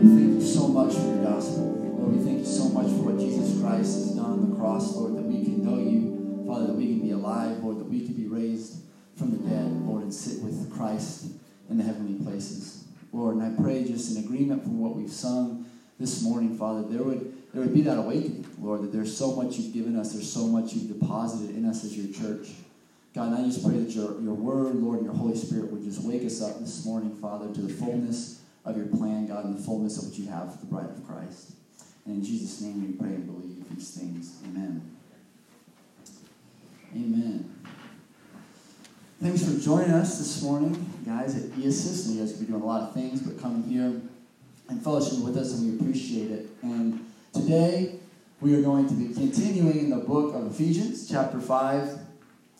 Lord, we thank you so much for your gospel. Lord, we thank you so much for what Jesus Christ has done on the cross, Lord, that we can know you, Father, that we can be alive, Lord, that we can be raised from the dead, Lord, and sit with Christ in the heavenly places. Lord, and I pray just in agreement from what we've sung this morning, Father, there would there would be that awakening, Lord, that there's so much you've given us, there's so much you've deposited in us as your church. God, and I just pray that your, your word, Lord, and your Holy Spirit would just wake us up this morning, Father, to the fullness of your plan, God, and the fullness of what you have for the bride of Christ. And in Jesus' name we pray and believe these things. Amen. Amen. Thanks for joining us this morning, guys, at EASYS. And you guys could be doing a lot of things, but coming here and fellowship with us, and we appreciate it. And today, we are going to be continuing in the book of Ephesians, chapter 5.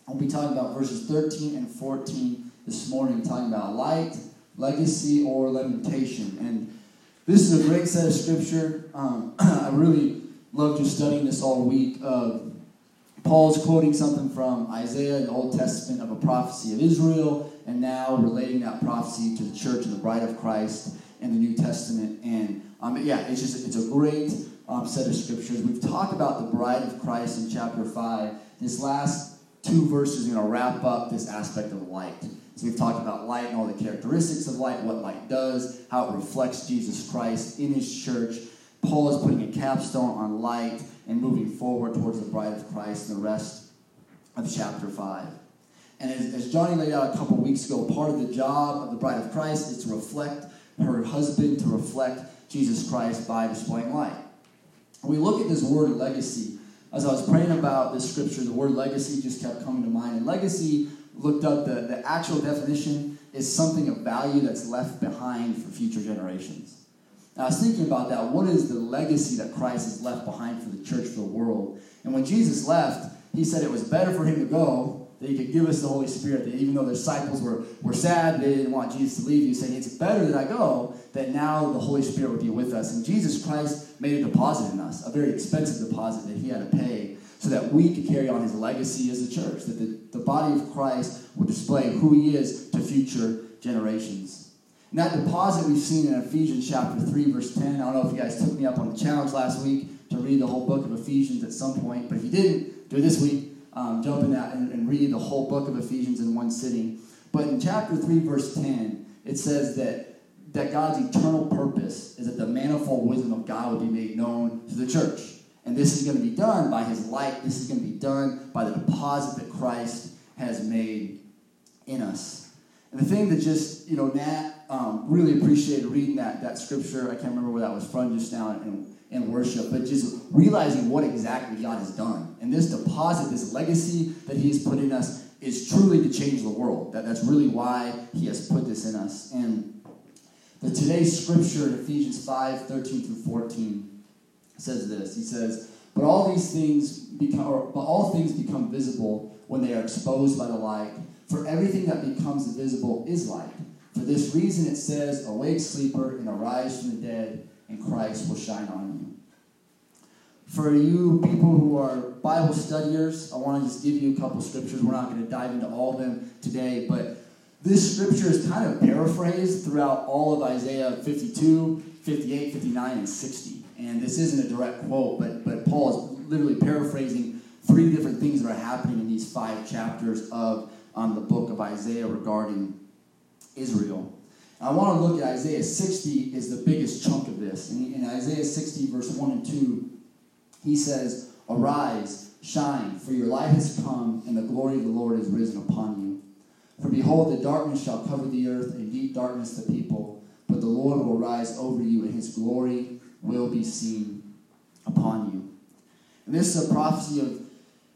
We'll be talking about verses 13 and 14 this morning, talking about light, legacy, or lamentation. And this is a great set of scripture. Um, I really love just studying this all week. Uh, Paul's quoting something from Isaiah the Old Testament of a prophecy of Israel, and now relating that prophecy to the church and the bride of Christ in the New Testament. And um, yeah, it's just it's a great um, set of scriptures. We've talked about the bride of Christ in chapter five. This last two verses are going to wrap up this aspect of light. So we've talked about light and all the characteristics of light, what light does, how it reflects Jesus Christ in his church. Paul is putting a capstone on light and moving forward towards the bride of Christ and the rest of chapter 5. And as, as Johnny laid out a couple weeks ago, part of the job of the bride of Christ is to reflect her husband, to reflect Jesus Christ by displaying light. we look at this word legacy. As I was praying about this scripture, the word legacy just kept coming to mind. And legacy, looked up the, the actual definition, is something of value that's left behind for future generations. I was thinking about that. What is the legacy that Christ has left behind for the church, for the world? And when Jesus left, he said it was better for him to go, that he could give us the Holy Spirit, that even though the disciples were, were sad, they didn't want Jesus to leave, he said, It's better that I go, that now the Holy Spirit would be with us. And Jesus Christ made a deposit in us, a very expensive deposit that he had to pay so that we could carry on his legacy as a church, that the, the body of Christ would display who he is to future generations. And that deposit we've seen in Ephesians chapter 3, verse 10. I don't know if you guys took me up on the challenge last week to read the whole book of Ephesians at some point, but if you didn't, do it this week. Um, jump in that and, and read the whole book of Ephesians in one sitting. But in chapter 3, verse 10, it says that, that God's eternal purpose is that the manifold wisdom of God would be made known to the church. And this is going to be done by his light. This is going to be done by the deposit that Christ has made in us. And the thing that just, you know, Nat um, really appreciated reading that, that scripture. I can't remember where that was from just now in, in worship, but just realizing what exactly God has done. And this deposit, this legacy that He has put in us is truly to change the world. That, that's really why He has put this in us. And the today's scripture in Ephesians 5 13 through 14 says this He says, But all these things become, or, but all things become visible when they are exposed by the light. For everything that becomes visible is light. For this reason it says, Awake, sleeper, and arise from the dead, and Christ will shine on you. For you people who are Bible studiers, I want to just give you a couple scriptures. We're not going to dive into all of them today, but this scripture is kind of paraphrased throughout all of Isaiah 52, 58, 59, and 60. And this isn't a direct quote, but, but Paul is literally paraphrasing three different things that are happening in these five chapters of um, the book of Isaiah regarding Israel. I want to look at Isaiah 60 is the biggest chunk of this. In, in Isaiah 60, verse 1 and 2, he says, Arise, shine, for your light has come, and the glory of the Lord is risen upon you. For behold, the darkness shall cover the earth, and deep darkness the people, but the Lord will rise over you, and his glory will be seen upon you. And this is a prophecy of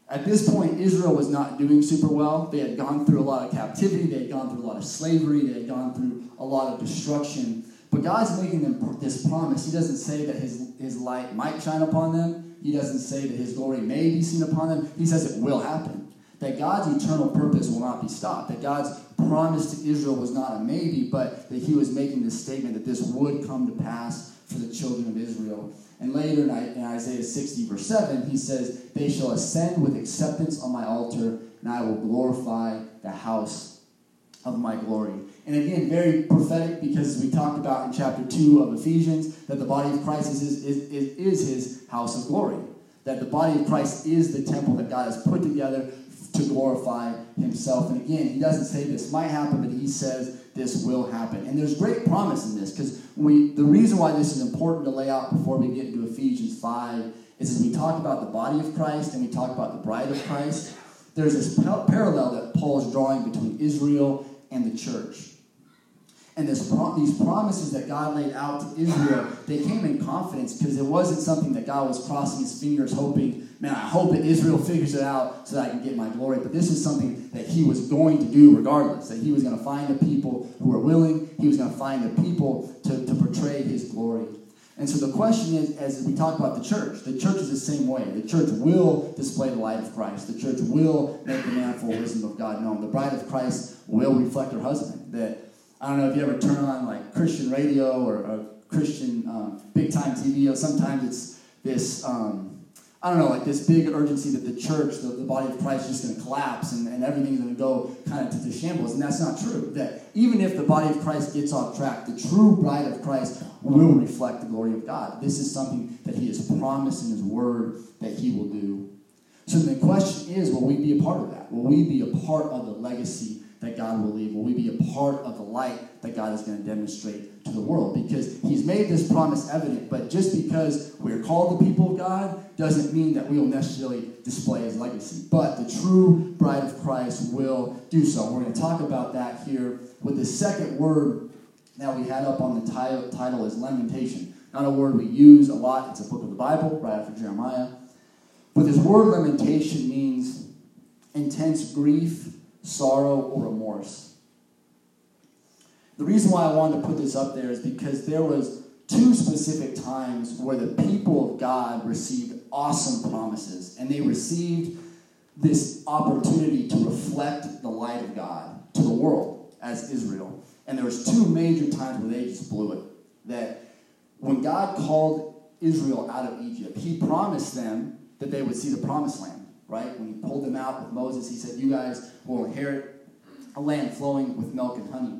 at this point, Israel was not doing super well. They had gone through a lot of captivity, they had gone through a lot of slavery, they had gone through a lot of destruction. But God's making them this promise. He doesn't say that his, his light might shine upon them, He doesn't say that His glory may be seen upon them. He says it will happen. That God's eternal purpose will not be stopped. That God's promise to Israel was not a maybe, but that He was making this statement that this would come to pass for the children of Israel. And later in Isaiah 60, verse 7, he says, They shall ascend with acceptance on my altar, and I will glorify the house of my glory. And again, very prophetic because we talked about in chapter 2 of Ephesians that the body of Christ is, is, is, is his house of glory. That the body of Christ is the temple that God has put together to glorify himself. And again, he doesn't say this might happen, but he says this will happen. And there's great promise in this because we the reason why this is important to lay out before we get into Ephesians 5 is as we talk about the body of Christ and we talk about the bride of Christ, there's this parallel that Paul is drawing between Israel and the church. And this, these promises that God laid out to Israel, they came in confidence because it wasn't something that God was crossing his fingers hoping, man, I hope that Israel figures it out so that I can get my glory. But this is something that he was going to do regardless, that he was going to find the people who were willing, he was going to find the people to, to portray his glory. And so the question is, as we talk about the church, the church is the same way. The church will display the light of Christ. The church will make the manifold wisdom of God known. The bride of Christ will reflect her husband. That I don't know if you ever turn on like Christian radio or, or Christian um, big time TV. Sometimes it's this, um, I don't know, like this big urgency that the church, the, the body of Christ, is just going to collapse and, and everything's going to go kind of to the shambles. And that's not true. That even if the body of Christ gets off track, the true bride of Christ will reflect the glory of God. This is something that He has promised in His Word that He will do. So the question is will we be a part of that? Will we be a part of the legacy that God will leave? Will we be a part of the light that God is going to demonstrate to the world? Because He's made this promise evident, but just because we're called the people of God doesn't mean that we will necessarily display His legacy. But the true bride of Christ will do so. We're going to talk about that here with the second word that we had up on the title, title is lamentation. Not a word we use a lot. It's a book of the Bible, right after Jeremiah. But this word lamentation means intense grief sorrow, or remorse. The reason why I wanted to put this up there is because there was two specific times where the people of God received awesome promises and they received this opportunity to reflect the light of God to the world as Israel. And there was two major times where they just blew it. That when God called Israel out of Egypt, he promised them that they would see the promised land right? When he pulled them out with Moses, he said, You guys will inherit a land flowing with milk and honey.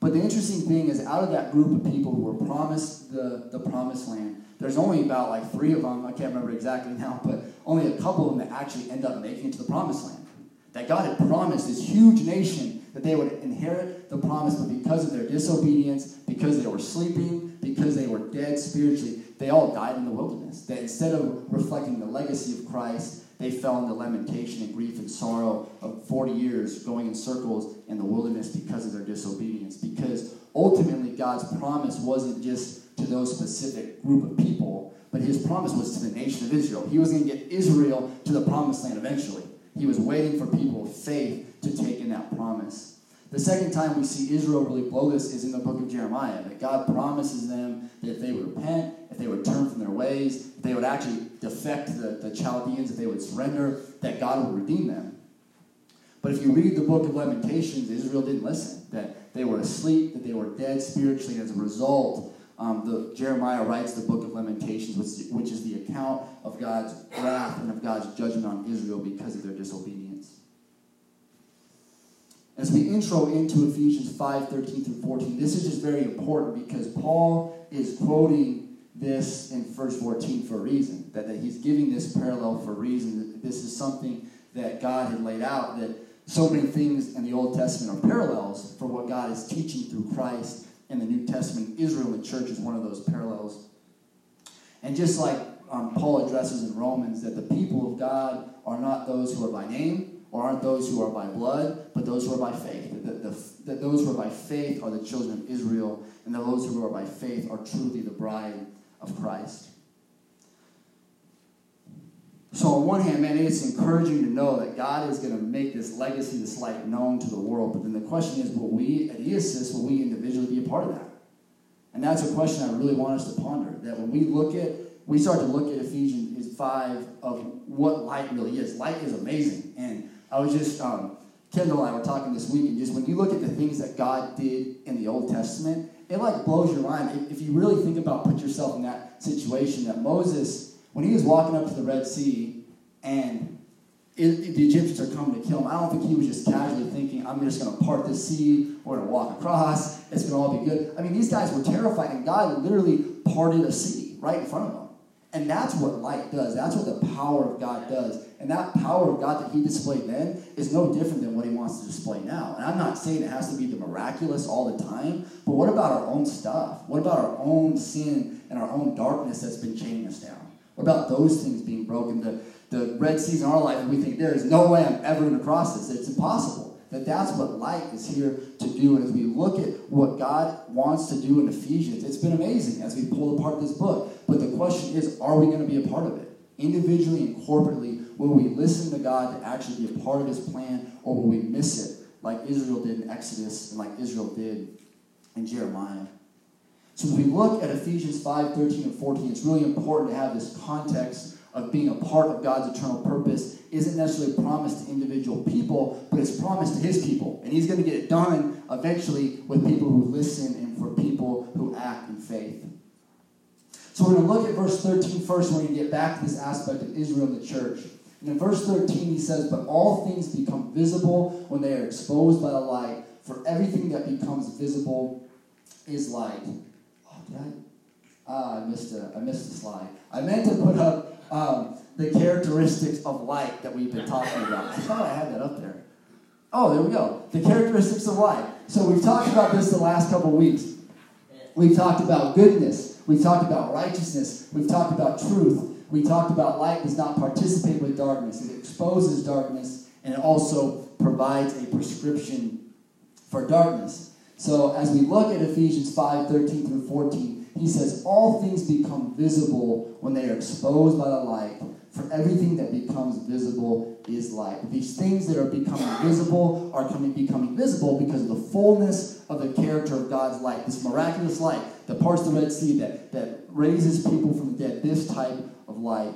But the interesting thing is, out of that group of people who were promised the, the promised land, there's only about like three of them, I can't remember exactly now, but only a couple of them that actually end up making it to the promised land. That God had promised this huge nation that they would inherit the promise, but because of their disobedience, because they were sleeping, because they were dead spiritually, they all died in the wilderness. That instead of reflecting the legacy of Christ, they fell into lamentation and grief and sorrow of 40 years going in circles in the wilderness because of their disobedience. Because ultimately, God's promise wasn't just to those specific group of people, but his promise was to the nation of Israel. He was going to get Israel to the promised land eventually. He was waiting for people of faith to take in that promise. The second time we see Israel really blow this is in the book of Jeremiah, that God promises them that if they would repent, if they would turn from their ways, if they would actually defect the, the Chaldeans, if they would surrender, that God would redeem them. But if you read the book of Lamentations, Israel didn't listen, that they were asleep, that they were dead spiritually, as a result, um, the, Jeremiah writes the book of Lamentations, which, which is the account of God's wrath and of God's judgment on Israel because of their disobedience. As we intro into Ephesians 5 13 through 14, this is just very important because Paul is quoting this in verse 14 for a reason. That, that he's giving this parallel for a reason. This is something that God had laid out. That so many things in the Old Testament are parallels for what God is teaching through Christ in the New Testament. Israel and the church is one of those parallels. And just like um, Paul addresses in Romans, that the people of God are not those who are by name, or aren't those who are by blood, but those who are by faith. That, the, that those who are by faith are the children of Israel, and that those who are by faith are truly the bride of Christ. So, on one hand, man, it's encouraging to know that God is going to make this legacy, this light known to the world. But then the question is, will we, at eAssist, will we individually be a part of that? And that's a question I really want us to ponder. That when we look at, we start to look at Ephesians 5 of what light really is. Light is amazing. And I was just, um, Kendall and I were talking this week, and just when you look at the things that God did in the Old Testament, it like blows your mind. If you really think about, put yourself in that situation, that Moses, when he was walking up to the Red Sea, and it, the Egyptians are coming to kill him. I don't think he was just casually thinking, I'm just going to part the sea, we're going to walk across, it's going to all be good. I mean, these guys were terrified, and God literally parted a sea right in front of them. And that's what light does. That's what the power of God does. And that power of God that he displayed then is no different than what he wants to display now. And I'm not saying it has to be the miraculous all the time, but what about our own stuff? What about our own sin and our own darkness that's been chaining us down? What about those things being broken? The, the Red Seas in our life, we think there is no way I'm ever going to cross this. It's impossible. That that's what light is here to do. And as we look at what God wants to do in Ephesians, it's been amazing as we pull apart this book. But the question is, are we going to be a part of it? Individually and corporately, will we listen to God to actually be a part of his plan, or will we miss it like Israel did in Exodus and like Israel did in Jeremiah? So when we look at Ephesians 5, 13, and 14, it's really important to have this context of being a part of God's eternal purpose isn't necessarily promised to individual people, but it's promised to his people. And he's going to get it done eventually with people who listen and for people who act in faith. So we're going to look at verse 13 first, we're going to get back to this aspect of Israel and the church. And in verse 13, he says, But all things become visible when they are exposed by the light, for everything that becomes visible is light. Oh, did I? Ah, I missed a, I missed a slide. I meant to put up um, the characteristics of light that we've been talking about. I thought I had that up there. Oh, there we go. The characteristics of light. So we've talked about this the last couple weeks. We've talked about goodness. We've talked about righteousness. We've talked about truth. We talked about light does not participate with darkness. It exposes darkness and it also provides a prescription for darkness. So as we look at Ephesians 5, 13 through 14, he says, All things become visible when they are exposed by the light, for everything that becomes visible is light. These things that are becoming visible are coming, becoming visible because of the fullness of the character of God's light, this miraculous light that parts the Red Sea, that, that raises people from the dead, this type of light.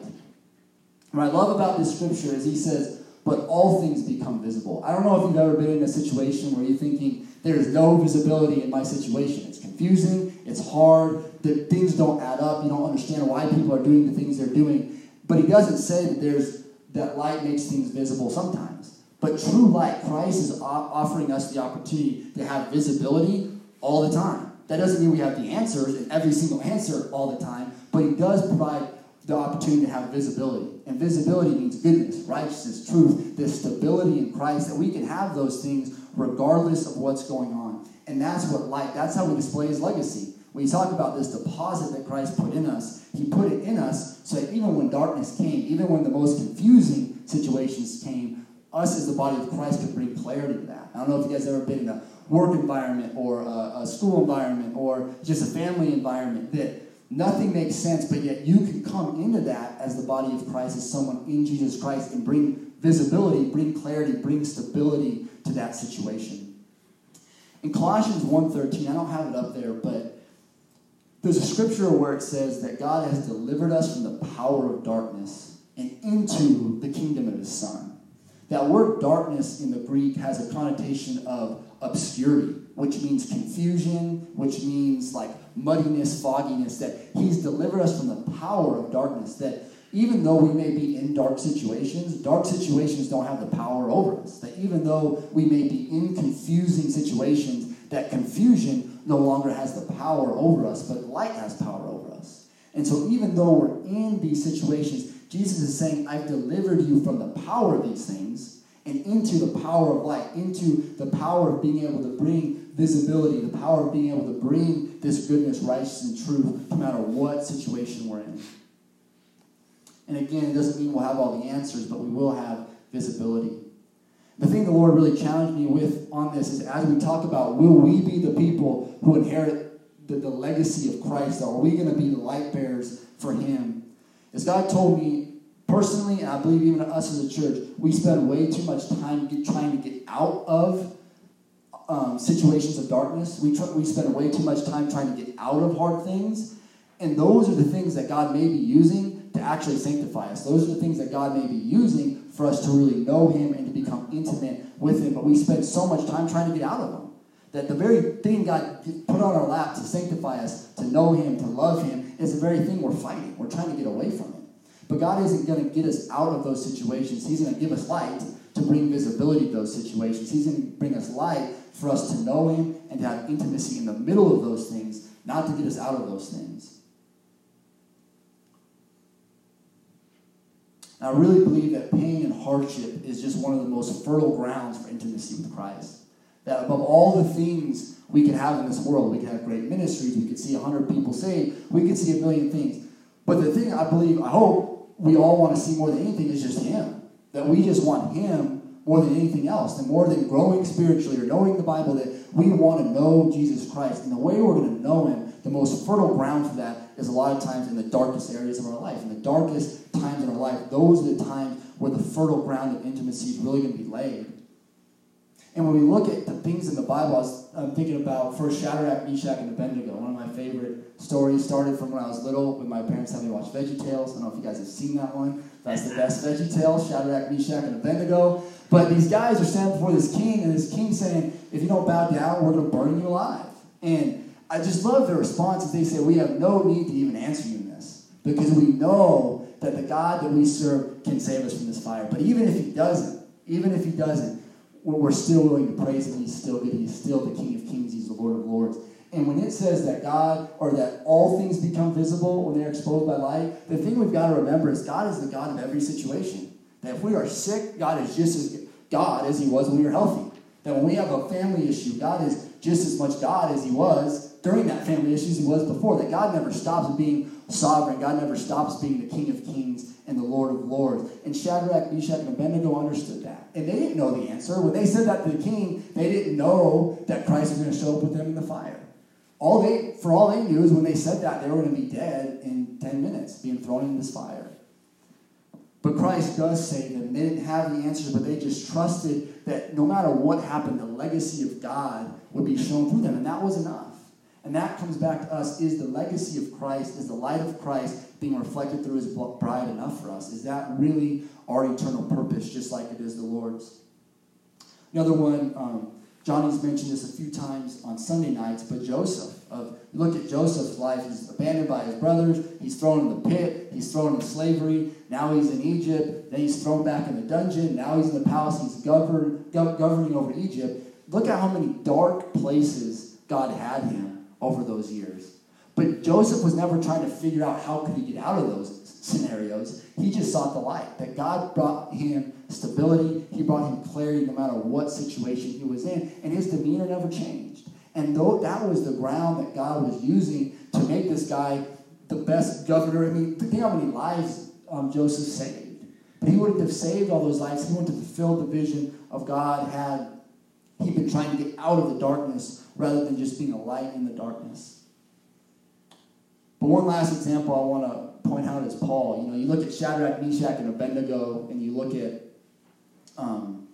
What I love about this scripture is he says, but all things become visible. I don't know if you've ever been in a situation where you're thinking, there is no visibility in my situation. It's confusing, it's hard, that things don't add up, you don't understand why people are doing the things they're doing. But he doesn't say that there's that light makes things visible sometimes. But true light, Christ is offering us the opportunity to have visibility all the time. That doesn't mean we have the answers and every single answer all the time, but he does provide the opportunity to have visibility. And visibility means goodness, righteousness, truth, this stability in Christ, that we can have those things regardless of what's going on. And that's what light, that's how we display his legacy. When you talk about this deposit that Christ put in us, he put it in us so that even when darkness came, even when the most confusing situations came, us as the body of Christ could bring clarity to that. I don't know if you guys ever been in a work environment or a, a school environment or just a family environment that nothing makes sense, but yet you can come into that as the body of Christ, as someone in Jesus Christ, and bring visibility, bring clarity, bring stability to that situation. In Colossians 1.13, I don't have it up there, but there's a scripture where it says that God has delivered us from the power of darkness and into the kingdom of his Son. That word darkness in the Greek has a connotation of obscurity, which means confusion, which means like muddiness, fogginess, that he's delivered us from the power of darkness, that even though we may be in dark situations, dark situations don't have the power over us. That even though we may be in confusing situations, that confusion no longer has the power over us, but light has power over us. And so, even though we're in these situations, Jesus is saying, I've delivered you from the power of these things and into the power of light, into the power of being able to bring visibility, the power of being able to bring this goodness, righteousness, and truth, no matter what situation we're in. And again, it doesn't mean we'll have all the answers, but we will have visibility. The thing the Lord really challenged me with on this is as we talk about will we be the people who inherit the, the legacy of Christ? Are we going to be the light bearers for Him? As God told me personally, and I believe even us as a church, we spend way too much time get, trying to get out of um, situations of darkness. We, try, we spend way too much time trying to get out of hard things. And those are the things that God may be using to actually sanctify us. Those are the things that God may be using for us to really know Him become intimate with Him. But we spend so much time trying to get out of them that the very thing God put on our lap to sanctify us, to know Him, to love Him, is the very thing we're fighting. We're trying to get away from it. But God isn't going to get us out of those situations. He's going to give us light to bring visibility to those situations. He's going to bring us light for us to know Him and to have intimacy in the middle of those things, not to get us out of those things. I really believe that pain and hardship is just one of the most fertile grounds for intimacy with Christ. That above all the things we can have in this world, we can have great ministries, we could see 100 people saved, we could see a million things. But the thing I believe, I hope we all want to see more than anything is just Him. That we just want Him more than anything else, and more than growing spiritually or knowing the Bible, that we want to know Jesus Christ. And the way we're going to know Him, the most fertile ground for that is a lot of times in the darkest areas of our life. In the darkest times in our life, those are the times where the fertile ground of intimacy is really going to be laid. And when we look at the things in the Bible, I was I'm thinking about first Shadrach, Meshach, and Abednego. One of my favorite stories started from when I was little with my parents having me watch Veggie Tales. I don't know if you guys have seen that one. That's the best Veggie Tales, Shadrach, Meshach, and Abednego. But these guys are standing before this king, and this king saying, if you don't bow down, we're going to burn you alive. And I just love their response they say, we have no need to even answer you in this. Because we know that the God that we serve can save us from this fire. But even if he doesn't, even if he doesn't, we're still willing to praise him. He's still good. He's still the King of Kings. He's the Lord of Lords. And when it says that God, or that all things become visible when they're exposed by light, the thing we've got to remember is God is the God of every situation. That if we are sick, God is just as God as he was when we were healthy. That when we have a family issue, God is just as much God as he was during that family issue as he was before. That God never stops being sovereign. God never stops being the King of Kings and the Lord of Lords. And Shadrach, Meshach, and Abednego understood that. And they didn't know the answer. When they said that to the king, they didn't know that Christ was going to show up with them in the fire. All they, for all they knew is when they said that, they were going to be dead in 10 minutes, being thrown in this fire. But Christ does save them. They didn't have the answers, but they just trusted that no matter what happened, the legacy of God would be shown through them. And that was enough. And that comes back to us is the legacy of Christ, is the light of Christ being reflected through his bride enough for us? Is that really our eternal purpose, just like it is the Lord's? Another one, um, Johnny's mentioned this a few times on Sunday nights, but Joseph. Of, look at Joseph's life. He's abandoned by his brothers. He's thrown in the pit. He's thrown in slavery. Now he's in Egypt. Then he's thrown back in the dungeon. Now he's in the palace. He's govern, gov- governing over Egypt. Look at how many dark places God had him over those years. But Joseph was never trying to figure out how could he get out of those scenarios. He just sought the light. That God brought him stability. He brought him clarity no matter what situation he was in. And his demeanor never changed. And though that was the ground that God was using to make this guy the best governor. I mean, think how many lives um, Joseph saved. But he wouldn't have saved all those lives. He wouldn't have fulfilled the vision of God had he been trying to get out of the darkness rather than just being a light in the darkness. But one last example I want to point out is Paul. You know, you look at Shadrach, Meshach, and Abednego, and you look at um,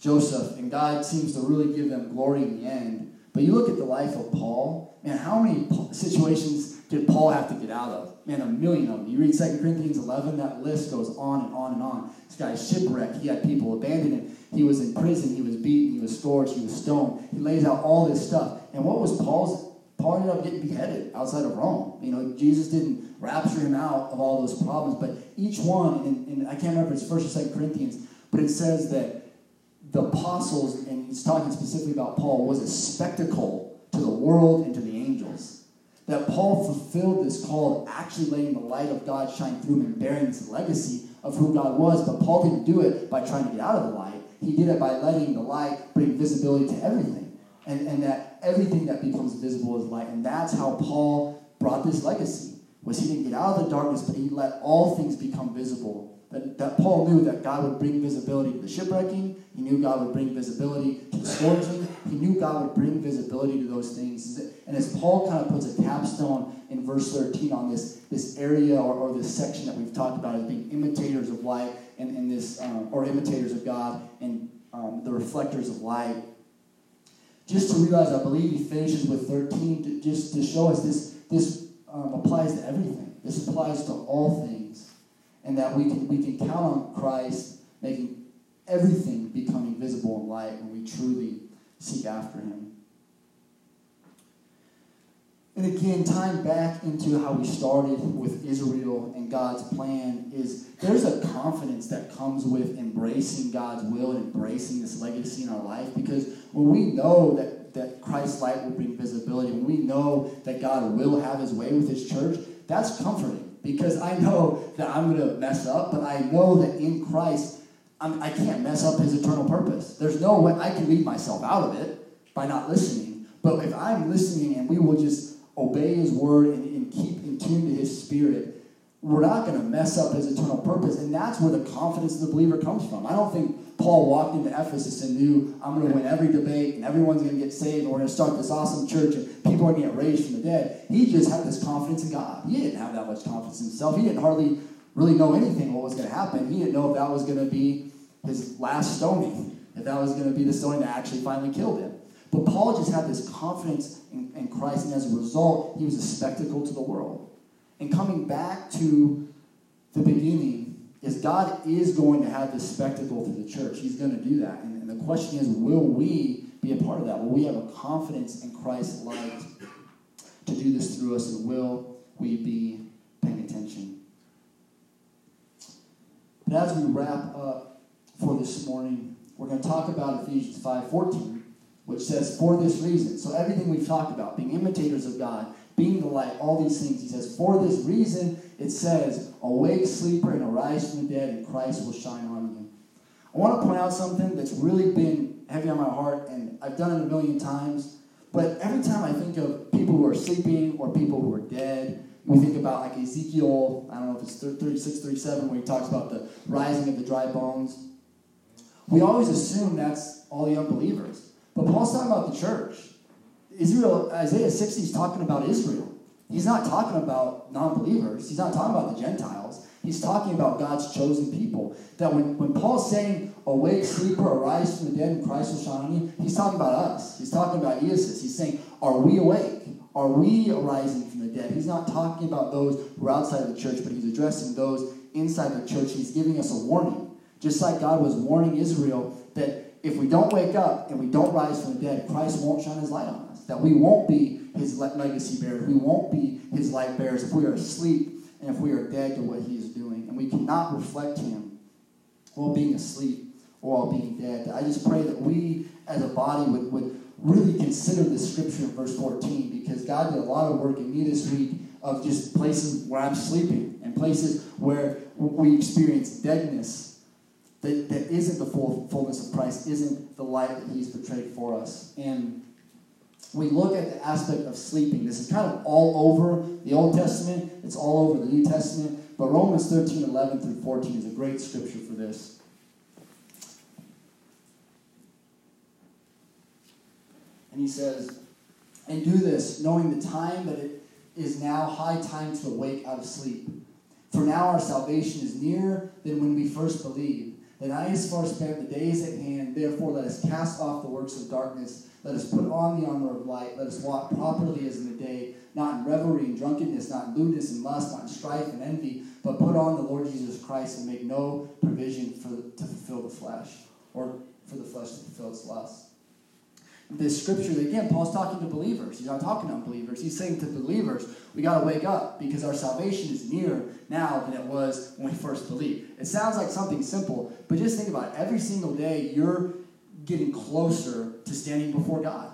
Joseph, and God seems to really give them glory in the end. But you look at the life of Paul, man, how many situations did Paul have to get out of? Man, a million of them. You read 2 Corinthians 11, that list goes on and on and on. This guy's shipwrecked. He had people abandon him. He was in prison. He was beaten. He was scourged. He was stoned. He lays out all this stuff. And what was Paul's? Paul ended up getting beheaded outside of Rome. You know, Jesus didn't rapture him out of all those problems. But each one, and, and I can't remember it's 1st or 2nd Corinthians, but it says that the apostles, and he's talking specifically about Paul, was a spectacle to the world and to the. That Paul fulfilled this call of actually letting the light of God shine through him and bearing this legacy of who God was. But Paul didn't do it by trying to get out of the light. He did it by letting the light bring visibility to everything. And, and that everything that becomes visible is light. And that's how Paul brought this legacy. Was he didn't get out of the darkness, but he let all things become visible that, that Paul knew that God would bring visibility to the shipwrecking. He knew God would bring visibility to the scourging. He knew God would bring visibility to those things. And as Paul kind of puts a capstone in verse 13 on this, this area or, or this section that we've talked about as being imitators of light and, and this, um, or imitators of God and um, the reflectors of light. Just to realize, I believe he finishes with 13 to, just to show us this, this um, applies to everything. This applies to all things and that we can, we can count on Christ making everything becoming visible in light when we truly seek after Him. And again, tying back into how we started with Israel and God's plan is there's a confidence that comes with embracing God's will and embracing this legacy in our life because when we know that, that Christ's light will bring visibility, when we know that God will have his way with his church, that's comforting because I know that I'm going to mess up, but I know that in Christ, I'm, I can not mess up his eternal purpose. There's no way I can leave myself out of it by not listening. But if I'm listening and we will just obey his word and, and keep in tune to his spirit, we're not going to mess up his eternal purpose. And that's where the confidence of the believer comes from. I don't think Paul walked into Ephesus and knew, I'm going to win every debate and everyone's going to get saved and we're going to start this awesome church and people are going to get raised from the dead. He just had this confidence in God. He didn't have that much confidence in himself. He didn't hardly really know anything what was going to happen. He didn't know if that was going to be his last stoning, if that was going to be the stoning that actually finally killed him. But Paul just had this confidence in, in Christ, and as a result, he was a spectacle to the world. And coming back to the beginning, is God is going to have this spectacle to the church. He's going to do that. And, and the question is, will we be a part of that? Will we have a confidence in Christ's light to do this through us? And will we be paying attention? But as we wrap up for this morning, we're going to talk about Ephesians 5.14, which says, for this reason. So everything we've talked about, being imitators of God, being the light, all these things. He says, For this reason, it says, Awake, sleeper, and arise from the dead, and Christ will shine on you. I want to point out something that's really been heavy on my heart, and I've done it a million times. But every time I think of people who are sleeping or people who are dead, we think about like Ezekiel, I don't know if it's 36, 37, where he talks about the rising of the dry bones. We always assume that's all the unbelievers. But Paul's talking about the church. Israel, Isaiah 60 is talking about Israel. He's not talking about non believers, he's not talking about the Gentiles. He's talking about God's chosen people. That when, when Paul's saying, Awake, sleeper, arise from the dead, and Christ will shine on you, he's talking about us. He's talking about Easus. He's saying, Are we awake? Are we arising from the dead? He's not talking about those who are outside of the church, but he's addressing those inside the church. He's giving us a warning. Just like God was warning Israel that if we don't wake up and we don't rise from the dead, Christ won't shine his light on us. That we won't be his legacy bearers. We won't be his light bearers if we are asleep and if we are dead to what he is doing. And we cannot reflect him while being asleep or while being dead. I just pray that we as a body would, would really consider this scripture in verse 14 because God did a lot of work in me this week of just places where I'm sleeping and places where we experience deadness that, that isn't the full fullness of Christ, isn't the light that He's portrayed for us. And we look at the aspect of sleeping. This is kind of all over the Old Testament, it's all over the New Testament. But Romans 13 11 through 14 is a great scripture for this. And he says, And do this, knowing the time that it is now high time to awake out of sleep. For now our salvation is nearer than when we first believed. And as far as spent the days at hand, therefore let us cast off the works of darkness. Let us put on the armor of light. Let us walk properly as in the day, not in revelry and drunkenness, not in lewdness and lust, not in strife and envy, but put on the Lord Jesus Christ and make no provision for to fulfill the flesh, or for the flesh to fulfill its lust this scripture again paul's talking to believers. He's not talking to unbelievers. He's saying to believers we got to wake up because our salvation is nearer now than it was when we first believed. It sounds like something simple but just think about it. Every single day you're getting closer to standing before god.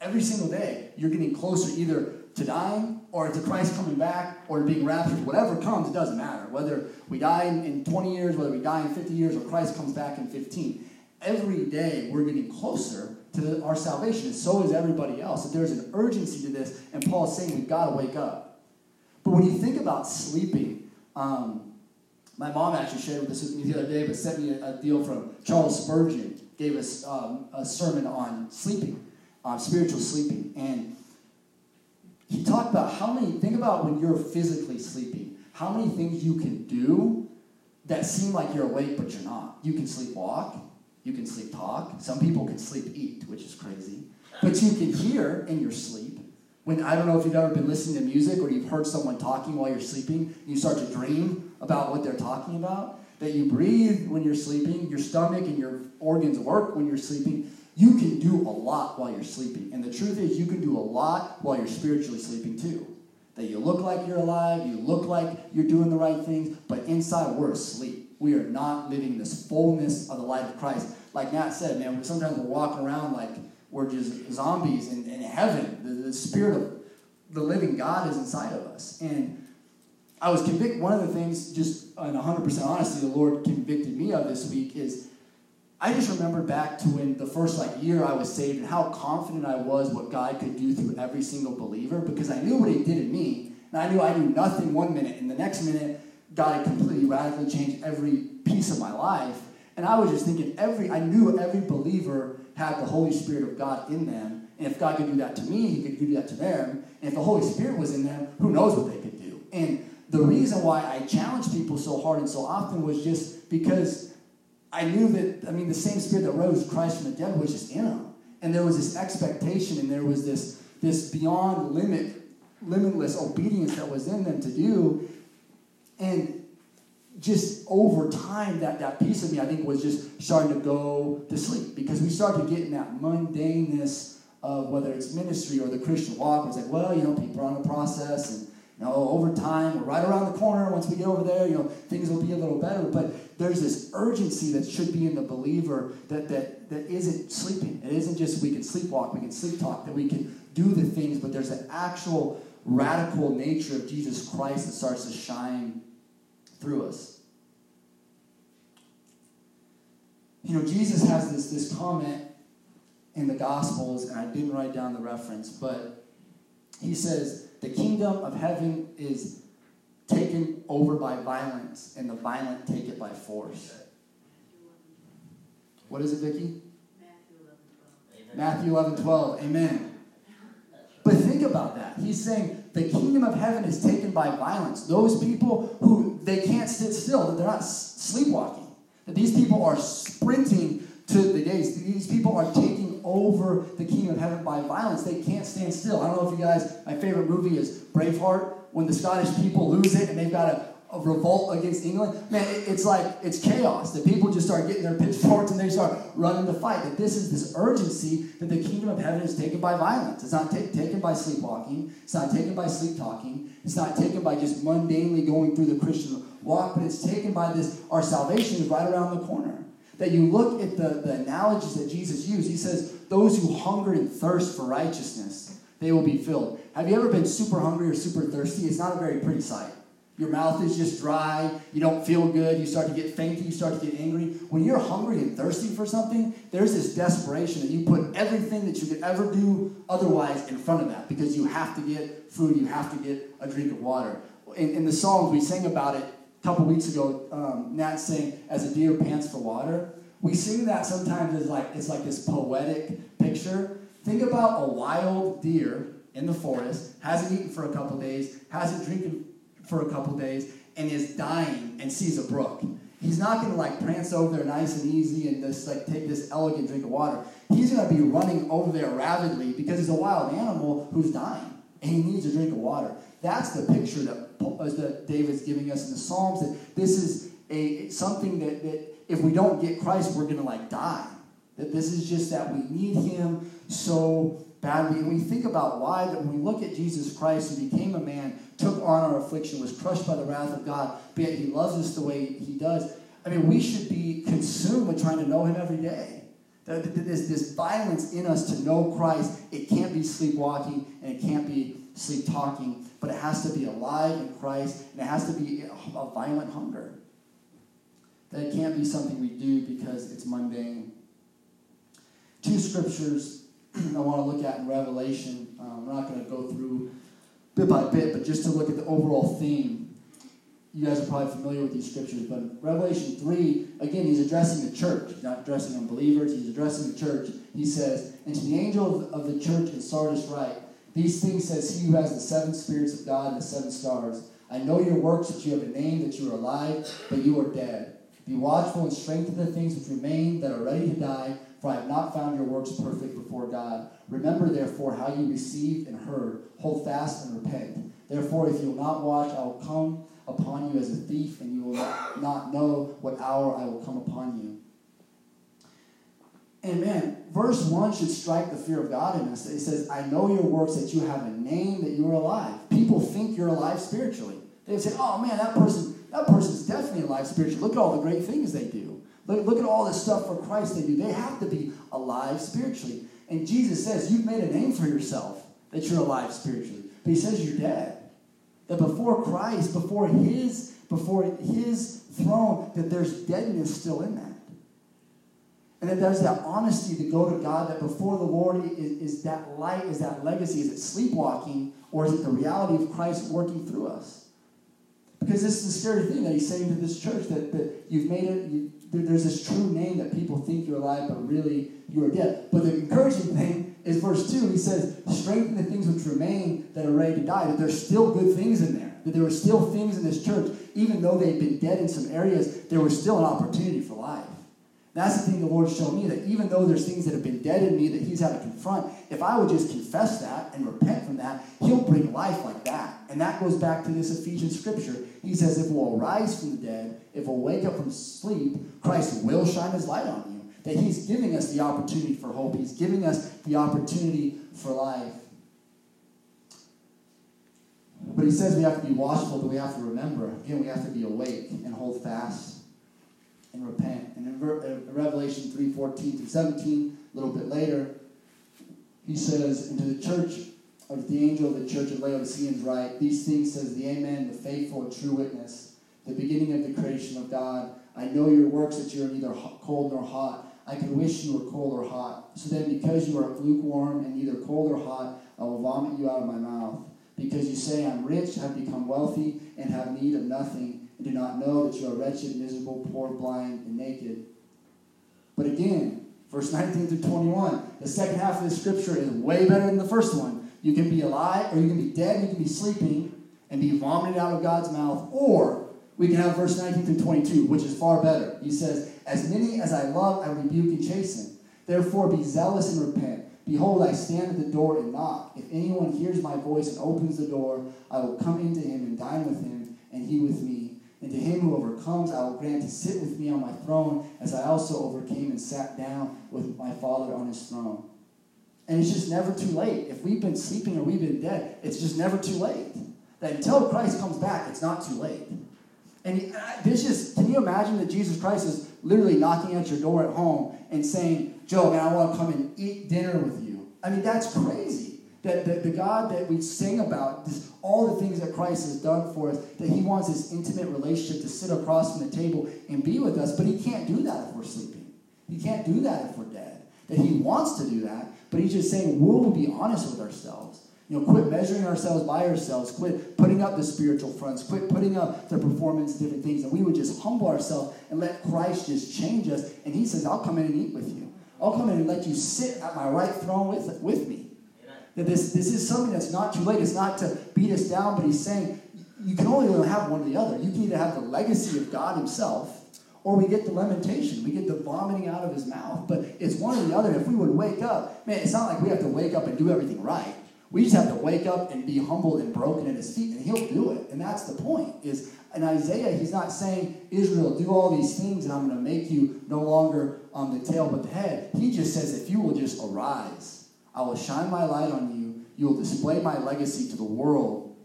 Every single day you're getting closer either to dying or to christ coming back or to being raptured. Whatever comes it doesn't matter. Whether we die in 20 years whether we die in 50 years or christ comes back in 15 every day we're getting closer to our salvation, and so is everybody else. So there's an urgency to this, and Paul is saying we've got to wake up. But when you think about sleeping, um, my mom actually shared this with me the other day, but sent me a, a deal from Charles Spurgeon, gave us um, a sermon on sleeping, on spiritual sleeping, and he talked about how many. Think about when you're physically sleeping, how many things you can do that seem like you're awake, but you're not. You can sleepwalk. You can sleep talk. Some people can sleep eat, which is crazy. But you can hear in your sleep. When I don't know if you've ever been listening to music or you've heard someone talking while you're sleeping, you start to dream about what they're talking about. That you breathe when you're sleeping, your stomach and your organs work when you're sleeping. you can do a lot while you're sleeping. And the truth is, you can do a lot while you're spiritually sleeping too. That you look like you're alive, you look like you're doing the right things, but inside we're asleep. We are not living this fullness of the life of Christ. Like Nat said, man, sometimes we're walking around like we're just zombies in, in heaven. The, the spirit of the living God is inside of us. And I was convicted, one of the things, just in 100% honesty, the Lord convicted me of this week is I just remember back to when the first like year I was saved and how confident I was what God could do through every single believer because I knew what He did in me, and I knew I knew nothing one minute, and the next minute God had completely radically changed every piece of my life, and I was just thinking every I knew every believer had the Holy Spirit of God in them, and if God could do that to me, He could do that to them, and if the Holy Spirit was in them, who knows what they could do, and the reason why I challenged people so hard and so often was just because I knew that, I mean, the same spirit that rose Christ from the dead was just in them. And there was this expectation and there was this, this beyond limit, limitless obedience that was in them to do. And just over time, that, that piece of me, I think, was just starting to go to sleep because we started getting that mundaneness of whether it's ministry or the Christian walk. It's like, well, you know, people are on the process and you know, over time, we're right around the corner. Once we get over there, you know, things will be a little better. But there's this urgency that should be in the believer that that that isn't sleeping. It isn't just we can sleepwalk, we can sleep talk, that we can do the things, but there's an actual radical nature of Jesus Christ that starts to shine through us. You know, Jesus has this, this comment in the Gospels, and I didn't write down the reference, but he says, the kingdom of heaven is taken over by violence, and the violent take it by force. What is it, Vicki? Matthew 11, 12. Amen. But think about that. He's saying the kingdom of heaven is taken by violence. Those people who they can't sit still, that they're not sleepwalking. That these people are sprinting to the gates. These people are taking over the kingdom of heaven by violence. They can't stand still. I don't know if you guys, my favorite movie is Braveheart, when the Scottish people lose it and they've got a, a revolt against England. Man, it, it's like, it's chaos. The people just start getting their pitchforks and they start running to fight. That this is this urgency that the kingdom of heaven is taken by violence. It's not ta- taken by sleepwalking. It's not taken by sleep talking. It's not taken by just mundanely going through the Christian walk, but it's taken by this, our salvation is right around the corner that you look at the, the analogies that Jesus used. He says, Those who hunger and thirst for righteousness, they will be filled. Have you ever been super hungry or super thirsty? It's not a very pretty sight. Your mouth is just dry. You don't feel good. You start to get fainty. You start to get angry. When you're hungry and thirsty for something, there's this desperation that you put everything that you could ever do otherwise in front of that because you have to get food. You have to get a drink of water. In, in the Psalms, we sing about it a couple weeks ago, um, Nat sang "As a Deer Pants for Water." We sing that sometimes as like it's like this poetic picture. Think about a wild deer in the forest, hasn't eaten for a couple days, hasn't drinking for a couple days, and is dying and sees a brook. He's not going to like prance over there nice and easy and just like take this elegant drink of water. He's going to be running over there rapidly because he's a wild animal who's dying and he needs a drink of water. That's the picture that, uh, that David's giving us in the Psalms. That this is a something that, that if we don't get Christ, we're going to like die. That this is just that we need Him so badly. And we think about why that when we look at Jesus Christ, who became a man, took on our affliction, was crushed by the wrath of God, but yet He loves us the way He does. I mean, we should be consumed with trying to know Him every day. There's this violence in us to know Christ. It can't be sleepwalking and it can't be sleep talking, but it has to be alive in Christ and it has to be a violent hunger. That it can't be something we do because it's mundane. Two scriptures I want to look at in Revelation. Um, we're not going to go through bit by bit, but just to look at the overall theme. You guys are probably familiar with these scriptures, but Revelation 3, again, he's addressing the church. He's not addressing unbelievers, he's addressing the church. He says, And to the angel of the church in Sardis write, these things says he who has the seven spirits of God and the seven stars. I know your works, that you have a name, that you are alive, but you are dead. Be watchful and strengthen the things which remain that are ready to die, for I have not found your works perfect before God. Remember, therefore, how you received and heard. Hold fast and repent. Therefore, if you will not watch, I will come upon you as a thief, and you will not know what hour I will come upon you. And man, verse 1 should strike the fear of God in us. It says, I know your works, that you have a name, that you are alive. People think you're alive spiritually. They say, oh man, that person, that person's definitely alive spiritually. Look at all the great things they do. Look, look at all this stuff for Christ they do. They have to be alive spiritually. And Jesus says, You've made a name for yourself that you're alive spiritually. But he says you're dead. That before Christ, before his, before his throne, that there's deadness still in that. And that there's that honesty to go to God that before the Lord is, is that light, is that legacy, is it sleepwalking, or is it the reality of Christ working through us? Because this is the scary thing that he's saying to this church that, that you've made it, you, there's this true name that people think you're alive, but really you are dead. But the encouraging thing is verse 2. He says, Strengthen the things which remain that are ready to die. That there's still good things in there. That there were still things in this church. Even though they've been dead in some areas, there was still an opportunity for life. That's the thing the Lord showed me that even though there's things that have been dead in me that He's had to confront, if I would just confess that and repent from that, He'll bring life like that. And that goes back to this Ephesians scripture. He says, if we'll arise from the dead, if we'll wake up from sleep, Christ will shine His light on you. That He's giving us the opportunity for hope, He's giving us the opportunity for life. But He says we have to be watchful, but we have to remember. Again, we have to be awake and hold fast and repent. And in, uh, Revelation 3 14 through 17, a little bit later, he says, And to the church of the angel of the church of Laodiceans write, These things says the Amen, the faithful true witness, the beginning of the creation of God. I know your works that you are neither cold nor hot. I could wish you were cold or hot. So then, because you are lukewarm and neither cold or hot, I will vomit you out of my mouth. Because you say, I'm rich, have become wealthy, and have need of nothing and do not know that you are wretched, miserable, poor, blind, and naked. But again, verse 19 through 21, the second half of the scripture is way better than the first one. You can be alive, or you can be dead, you can be sleeping, and be vomited out of God's mouth, or we can have verse 19 through 22, which is far better. He says, As many as I love, I rebuke and chasten. Therefore, be zealous and repent. Behold, I stand at the door and knock. If anyone hears my voice and opens the door, I will come into him and dine with him, and he with me. And to him who overcomes, I will grant to sit with me on my throne, as I also overcame and sat down with my Father on his throne. And it's just never too late. If we've been sleeping or we've been dead, it's just never too late. That until Christ comes back, it's not too late. And this just, can you imagine that Jesus Christ is literally knocking at your door at home and saying, Joe, man, I want to come and eat dinner with you? I mean, that's crazy. That the, the God that we sing about, this, all the things that Christ has done for us, that He wants this intimate relationship to sit across from the table and be with us, but He can't do that if we're sleeping. He can't do that if we're dead. That He wants to do that, but He's just saying, we'll be honest with ourselves. You know, quit measuring ourselves by ourselves. Quit putting up the spiritual fronts. Quit putting up the performance, different things. And we would just humble ourselves and let Christ just change us. And He says, I'll come in and eat with you. I'll come in and let you sit at my right throne with, with me. That this, this is something that's not too late. It's not to beat us down, but he's saying you can only have one or the other. You can either have the legacy of God himself, or we get the lamentation. We get the vomiting out of his mouth. But it's one or the other. If we would wake up, man, it's not like we have to wake up and do everything right. We just have to wake up and be humble and broken at his feet, and he'll do it. And that's the point. Is in Isaiah, he's not saying, Israel, do all these things, and I'm going to make you no longer on the tail but the head. He just says, if you will just arise I will shine my light on you. You will display my legacy to the world.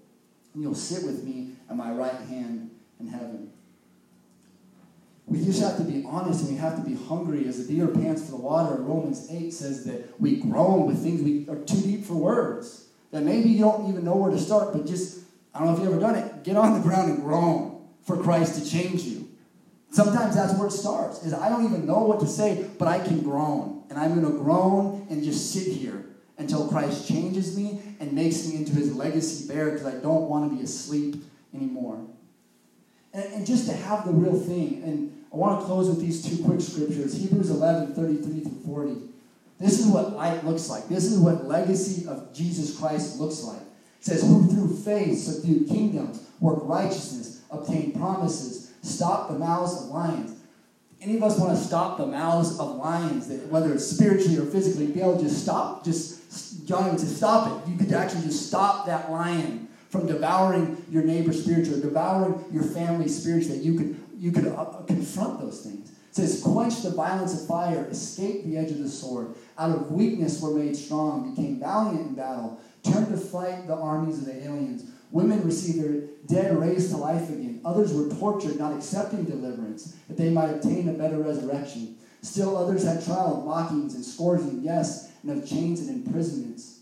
And you'll sit with me at my right hand in heaven. We just have to be honest and we have to be hungry as the deer pants for the water. Romans 8 says that we groan with things we are too deep for words. That maybe you don't even know where to start, but just, I don't know if you've ever done it, get on the ground and groan for Christ to change you. Sometimes that's where it starts, is I don't even know what to say, but I can groan. And I'm going to groan and just sit here until Christ changes me and makes me into his legacy bearer because I don't want to be asleep anymore. And, and, just to have the real thing, and I want to close with these two quick scriptures Hebrews 11 33 through 40. This is what light looks like. This is what legacy of Jesus Christ looks like. It says, Who through faith subdued kingdoms, work righteousness, obtain promises, stop the mouths of lions any of us want to stop the mouths of lions, that whether it's spiritually or physically, be able to just stop, just John would say, stop it. You could actually just stop that lion from devouring your neighbor spiritually, devouring your family spiritually. You could you could uh, confront those things. It says, quench the violence of fire, escape the edge of the sword. Out of weakness were made strong, became valiant in battle, turned to fight the armies of the aliens. Women received their dead raised to life again. Others were tortured, not accepting deliverance, that they might obtain a better resurrection. Still others had trial of mockings and scourging, yes, and of chains and imprisonments.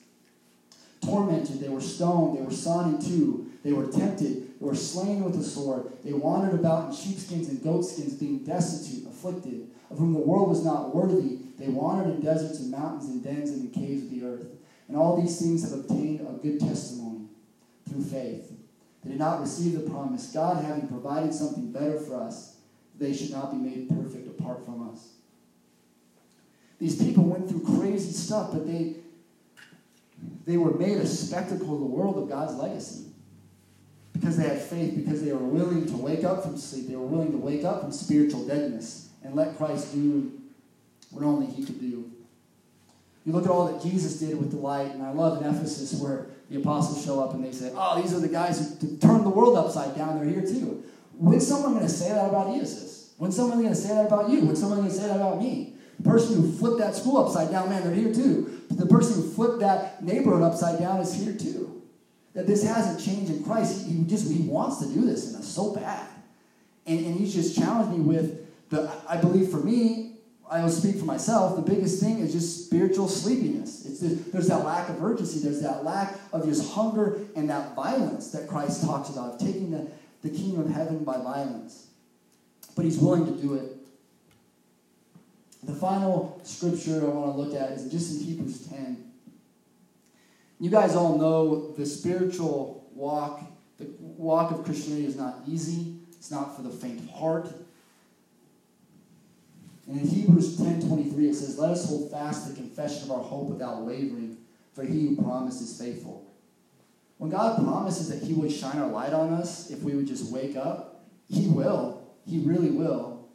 Tormented, they were stoned, they were sawn in two, they were tempted, they were slain with the sword. They wandered about in sheepskins and goatskins, being destitute, afflicted, of whom the world was not worthy. They wandered in deserts and mountains and dens and in caves of the earth. And all these things have obtained a good testimony through faith. They did not receive the promise, God having provided something better for us, they should not be made perfect apart from us. These people went through crazy stuff, but they, they were made a spectacle of the world of God's legacy. Because they had faith, because they were willing to wake up from sleep, they were willing to wake up from spiritual deadness and let Christ do what only He could do. You look at all that Jesus did with the light, and I love in Ephesus where the apostles show up and they say, Oh, these are the guys who turned the world upside down. They're here too. When's someone going to say that about Jesus? When's someone going to say that about you? When's someone going to say that about me? The person who flipped that school upside down, man, they're here too. But the person who flipped that neighborhood upside down is here too. That this hasn't changed in Christ. He, just he wants to do this in us so bad. And, and he's just challenged me with the I believe for me, I will speak for myself, the biggest thing is just spiritual sleepiness. It's just, there's that lack of urgency. There's that lack of just hunger and that violence that Christ talks about, taking the, the kingdom of heaven by violence. But he's willing to do it. The final scripture I want to look at is just in Hebrews 10. You guys all know the spiritual walk, the walk of Christianity is not easy. It's not for the faint of heart. And in Hebrews 10 23, it says, Let us hold fast the confession of our hope without wavering, for he who promised is faithful. When God promises that he would shine our light on us if we would just wake up, he will. He really will.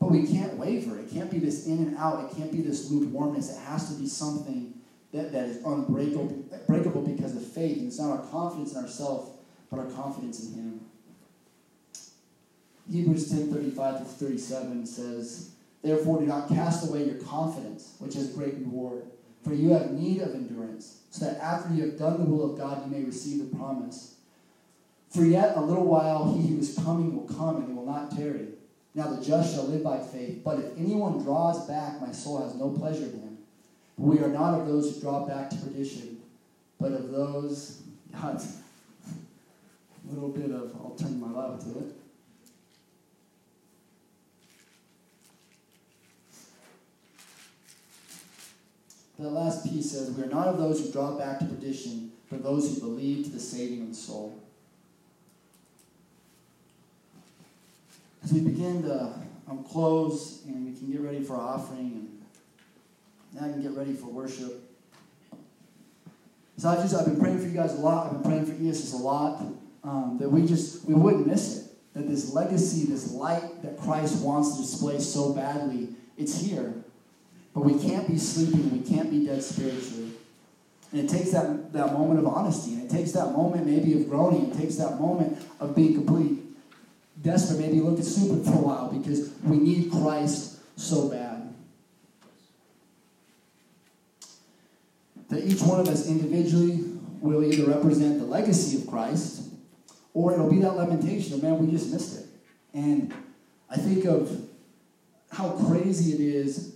But we can't waver. It can't be this in and out. It can't be this lukewarmness. It has to be something that, that is unbreakable breakable because of faith. And it's not our confidence in ourselves, but our confidence in him. Hebrews 10 35 to 37 says, Therefore, do not cast away your confidence, which has great reward. For you have need of endurance, so that after you have done the will of God, you may receive the promise. For yet a little while he who is coming will come, and he will not tarry. Now the just shall live by faith. But if anyone draws back, my soul has no pleasure in him. But we are not of those who draw back to perdition, but of those. God's a little bit of, I'll turn my love to it. The last piece says, We are not of those who draw back to perdition, but those who believe to the saving of the soul. As we begin to um, close and we can get ready for offering and now I can get ready for worship. So I just I've been praying for you guys a lot. I've been praying for ESS a lot. Um, that we just we wouldn't miss it. That this legacy, this light that Christ wants to display so badly, it's here. But we can't be sleeping, we can't be dead spiritually. And it takes that, that moment of honesty, and it takes that moment maybe of groaning, it takes that moment of being complete. desperate, maybe looking stupid for a while because we need Christ so bad. That each one of us individually will either represent the legacy of Christ or it'll be that lamentation of, man, we just missed it. And I think of how crazy it is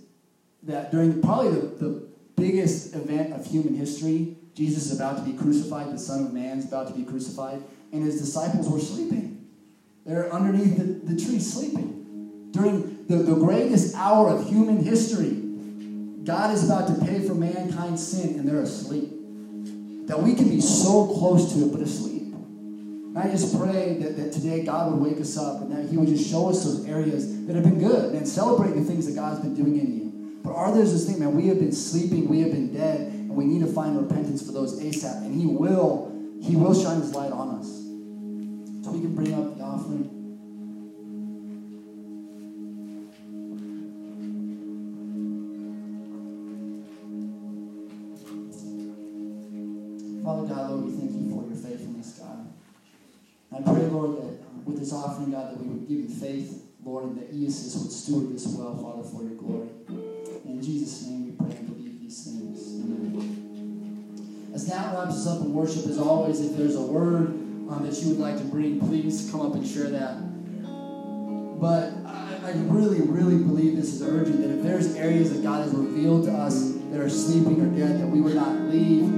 that during probably the, the biggest event of human history, Jesus is about to be crucified, the Son of Man is about to be crucified, and his disciples were sleeping. They're underneath the, the tree sleeping. During the, the greatest hour of human history, God is about to pay for mankind's sin, and they're asleep. That we can be so close to it, but asleep. And I just pray that, that today God would wake us up and that He would just show us those areas that have been good and celebrate the things that God's been doing in you. But are there's this thing, man, we have been sleeping, we have been dead, and we need to find repentance for those ASAP. And he will, he will shine his light on us. So we can bring up the offering. Father God, Lord, we thank you for your faithfulness, God. I pray, Lord, that um, with this offering, God, that we would give you faith, Lord, and that ESS would steward this well, Father, for your glory. Wraps us up in worship, as always, if there's a word um, that you would like to bring, please come up and share that. But I, I really, really believe this is urgent that if there's areas that God has revealed to us that are sleeping or dead, that we would not leave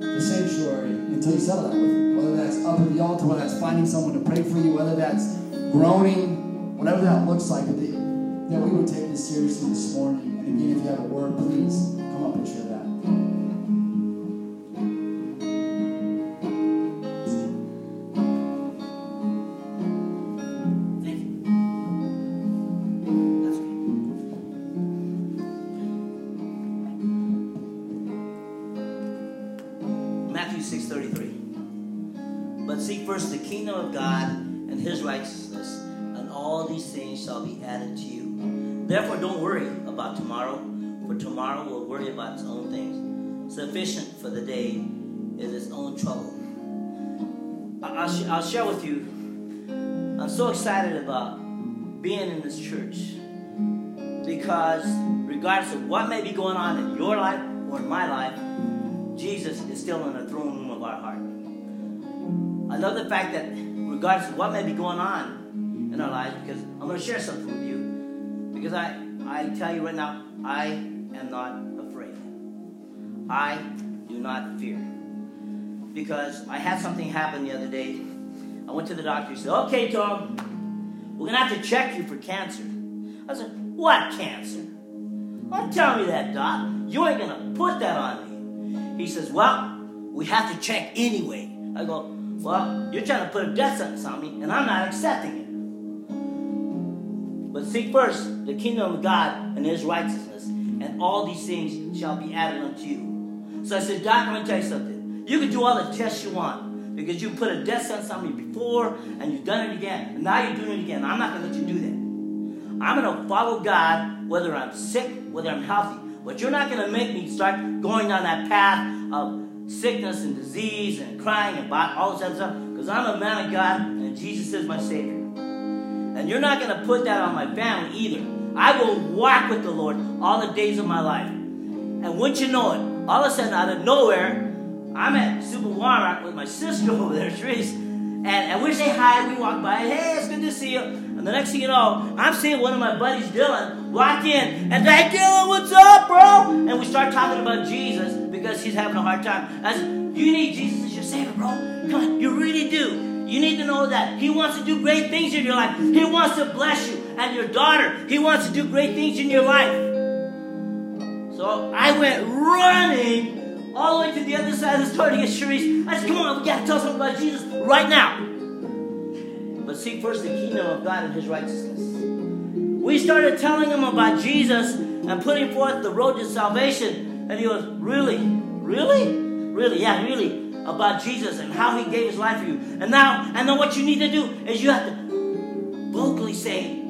the sanctuary until you settle that with Him. Whether that's up at the altar, whether that's finding someone to pray for you, whether that's groaning, whatever that looks like, that we would take this seriously this morning. And again, if you have a word, please come up and share that. Of God and his righteousness, and all these things shall be added to you. Therefore don't worry about tomorrow, for tomorrow will worry about its own things. Sufficient for the day is its own trouble. I'll, sh- I'll share with you, I'm so excited about being in this church because regardless of what may be going on in your life or in my life, Jesus is still in the throne room of our heart. I love the fact that regardless of what may be going on in our lives, because I'm going to share something with you, because I, I tell you right now, I am not afraid. I do not fear. Because I had something happen the other day. I went to the doctor. He said, Okay, Tom, we're going to have to check you for cancer. I said, What cancer? Don't tell me that, Doc. You ain't going to put that on me. He says, Well, we have to check anyway. I go, Well, you're trying to put a death sentence on me, and I'm not accepting it. But seek first the kingdom of God and his righteousness, and all these things shall be added unto you. So I said, Doc, I'm to tell you something. You can do all the tests you want because you put a death sentence on me before and you've done it again. And now you're doing it again. I'm not going to let you do that. I'm going to follow God whether I'm sick, whether I'm healthy. But you're not going to make me start going down that path of sickness and disease and crying and all this other stuff because I'm a man of God and Jesus is my Savior. And you're not going to put that on my family either. I will walk with the Lord all the days of my life. And wouldn't you know it, all of a sudden, out of nowhere, I'm at Super Walmart with my sister over there, Therese. And, and we say hi, we walk by, hey, it's good to see you. And the next thing you know, I'm seeing one of my buddies, Dylan, walk in. And say, Dylan, what's up, bro? And we start talking about Jesus because he's having a hard time. Said, you need Jesus as your Savior, bro. Come on, you really do. You need to know that He wants to do great things in your life. He wants to bless you and your daughter. He wants to do great things in your life. So I went running all the way to the other side of the store to get Sharice. I said, come on, we got to tell something about Jesus right now. But seek first the kingdom of God and His righteousness. We started telling him about Jesus and putting forth the road to salvation. And he goes, Really? Really? Really? Yeah, really. About Jesus and how he gave his life for you. And now, and then what you need to do is you have to vocally say,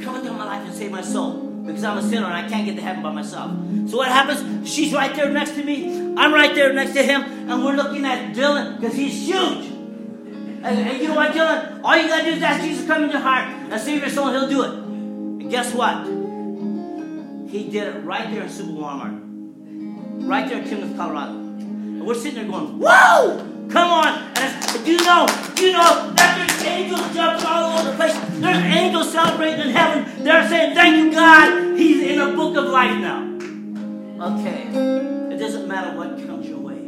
Come into my life and save my soul. Because I'm a sinner and I can't get to heaven by myself. So what happens? She's right there next to me. I'm right there next to him. And we're looking at Dylan because he's huge. And, and, you know what, Dylan? All you gotta do is ask Jesus to come into your heart and save your soul, he'll do it. And guess what? He did it right there in Super Walmart. Right there in Timmins, Colorado. And we're sitting there going, Whoa! Come on! You know, you know that there's angels jumping all over the place? There's angels celebrating in heaven. They're saying, Thank you, God. He's in a book of life now. Okay. It doesn't matter what comes your way.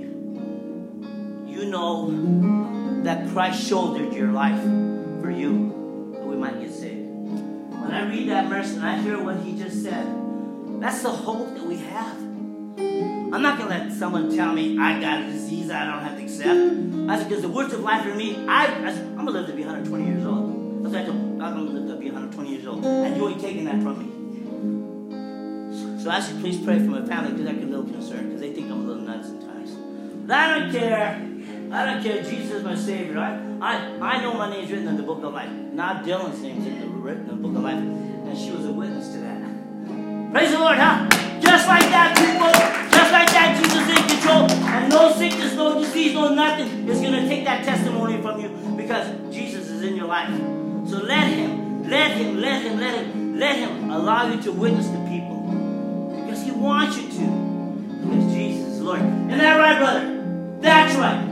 You know that Christ shouldered your life for you, that we might get saved. When I read that verse and I hear what he just said, that's the hope that we have. I'm not going to let someone tell me I got a disease I don't have to accept. I said, because the words of life for me, I, I said, I'm going to live to be 120 years old. That's what I told. I'm going to live to be 120 years old. And you ain't taking that from me. So I should please pray for my family because I get a little concerned because they think I'm a little nuts sometimes. But I don't care. I don't care. Jesus is my Savior. I, I, I know my name's written in the book of life. Not Dylan's name's written in the book of life. And she was a witness to that. Praise the Lord, huh? Just like that, people and no sickness, no disease, no nothing is going to take that testimony from you because Jesus is in your life. So let Him, let Him, let Him, let Him, let Him allow you to witness to people because He wants you to. Because Jesus is Lord. Isn't that right, brother? That's right.